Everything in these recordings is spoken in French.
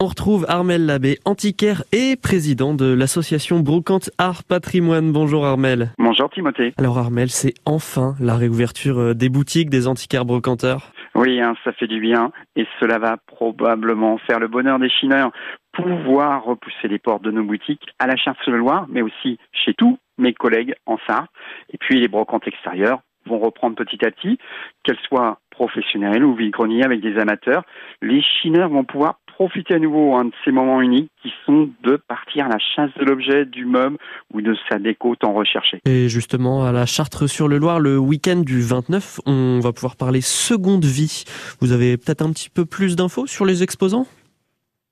On retrouve Armel Labbé, antiquaire et président de l'association Brocante Art Patrimoine. Bonjour Armel. Bonjour Timothée. Alors Armel, c'est enfin la réouverture euh, des boutiques des antiquaires brocanteurs. Oui, hein, ça fait du bien et cela va probablement faire le bonheur des chineurs. Pouvoir repousser les portes de nos boutiques à la Charte-sur-le-Loir, mais aussi chez tous mes collègues en Sarthe. Et puis les brocantes extérieures vont reprendre petit à petit, qu'elles soient professionnelles ou vide-grenier avec des amateurs. Les chineurs vont pouvoir profiter à nouveau hein, de ces moments uniques qui sont de partir à la chasse de l'objet, du meuble ou de sa déco tant recherchée. Et justement, à la Chartre-sur-le-Loir, le week-end du 29, on va pouvoir parler seconde vie. Vous avez peut-être un petit peu plus d'infos sur les exposants?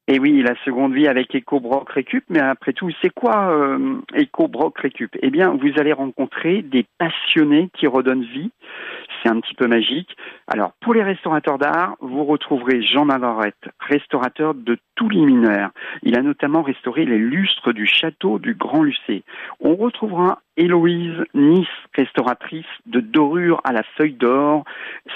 Et oui, la seconde vie avec EcoBroc Récup, mais après tout, c'est quoi euh, EcoBroc Récup? Eh bien, vous allez rencontrer des passionnés qui redonnent vie. C'est un petit peu magique. Alors, pour les restaurateurs d'art, vous retrouverez Jean Navarrete, restaurateur de tous les mineurs. Il a notamment restauré les lustres du château du Grand Lucé. On retrouvera Héloïse Nice, restauratrice de dorure à la feuille d'or.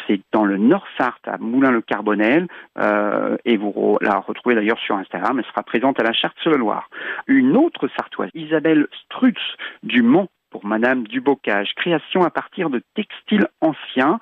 C'est dans le Nord-Sarthe, à Moulin-le-Carbonel. Euh, et vous la retrouvez d'ailleurs sur Instagram. Elle sera présente à la Charte-sur-le-Loir. Une autre sartoise, Isabelle Strutz du Mont Madame Dubocage. Création à partir de textiles anciens.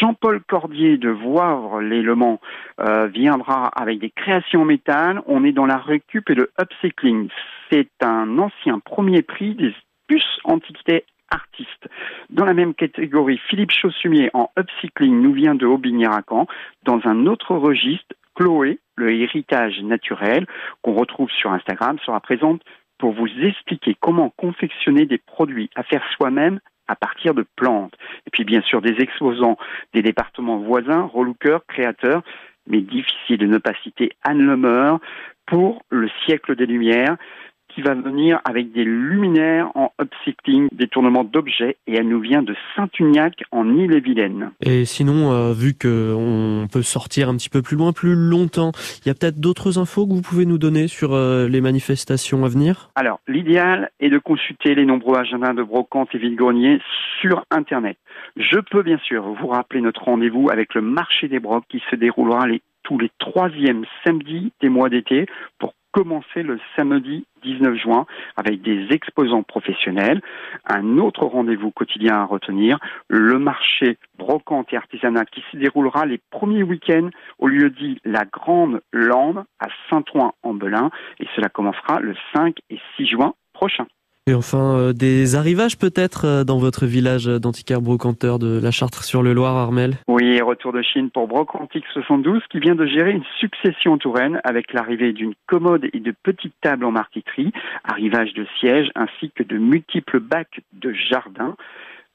Jean-Paul Cordier de Voivre, l'élément, euh, viendra avec des créations en métal. On est dans la récup et le upcycling. C'est un ancien premier prix des puces antiquité artistes. Dans la même catégorie, Philippe Chaussumier en upcycling nous vient de Aubigny-Racan. Dans un autre registre, Chloé, le héritage naturel qu'on retrouve sur Instagram, sera présente pour vous expliquer comment confectionner des produits à faire soi-même à partir de plantes. Et puis bien sûr des exposants des départements voisins, relookers, créateurs, mais difficile de ne pas citer Anne Lemeur pour le siècle des Lumières, qui va venir avec des luminaires en upcycling, détournement d'objets, et elle nous vient de Saint-Uniac en Ille-et-Vilaine. Et sinon, euh, vu qu'on peut sortir un petit peu plus loin, plus longtemps, il y a peut-être d'autres infos que vous pouvez nous donner sur euh, les manifestations à venir? Alors, l'idéal est de consulter les nombreux agendas de brocante et vide-grenier sur Internet. Je peux bien sûr vous rappeler notre rendez-vous avec le marché des brocs qui se déroulera les tous les troisièmes samedis des mois d'été pour commencer le samedi 19 juin avec des exposants professionnels. Un autre rendez-vous quotidien à retenir, le marché brocante et artisanat qui se déroulera les premiers week-ends au lieu dit La Grande Lande à Saint-Ouen-en-Belin et cela commencera le 5 et 6 juin prochain. Et enfin, euh, des arrivages peut-être euh, dans votre village d'antiquaire brocanteur de la Chartre sur le Loir, Armel? Oui, retour de Chine pour Brocantique 72 qui vient de gérer une succession touraine avec l'arrivée d'une commode et de petites tables en marqueterie, arrivage de sièges ainsi que de multiples bacs de jardin.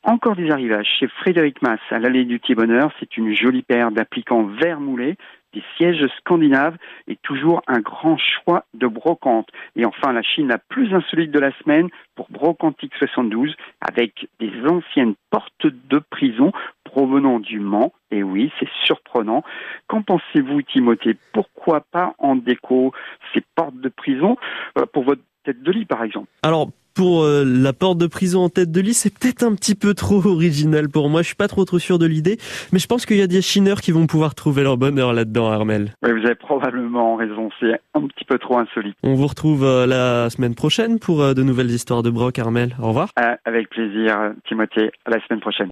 Encore des arrivages chez Frédéric Mass à l'allée du Thier-Bonheur. C'est une jolie paire d'appliquants verts moulés, des sièges scandinaves et toujours un grand choix de brocantes. Et enfin, la Chine la plus insolite de la semaine pour Brocantique 72 avec des anciennes portes de prison provenant du Mans. Et oui, c'est surprenant. Qu'en pensez-vous, Timothée? Pourquoi pas en déco ces portes de prison euh, pour votre tête de lit, par exemple? Pour euh, la porte de prison en tête de lit, c'est peut-être un petit peu trop original pour moi. Je suis pas trop trop sûr de l'idée, mais je pense qu'il y a des chineurs qui vont pouvoir trouver leur bonheur là-dedans, Armel. Oui, vous avez probablement raison. C'est un petit peu trop insolite. On vous retrouve euh, la semaine prochaine pour euh, de nouvelles histoires de Broc, Armel. Au revoir. avec plaisir, Timothée. À la semaine prochaine.